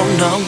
so numb.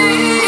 you.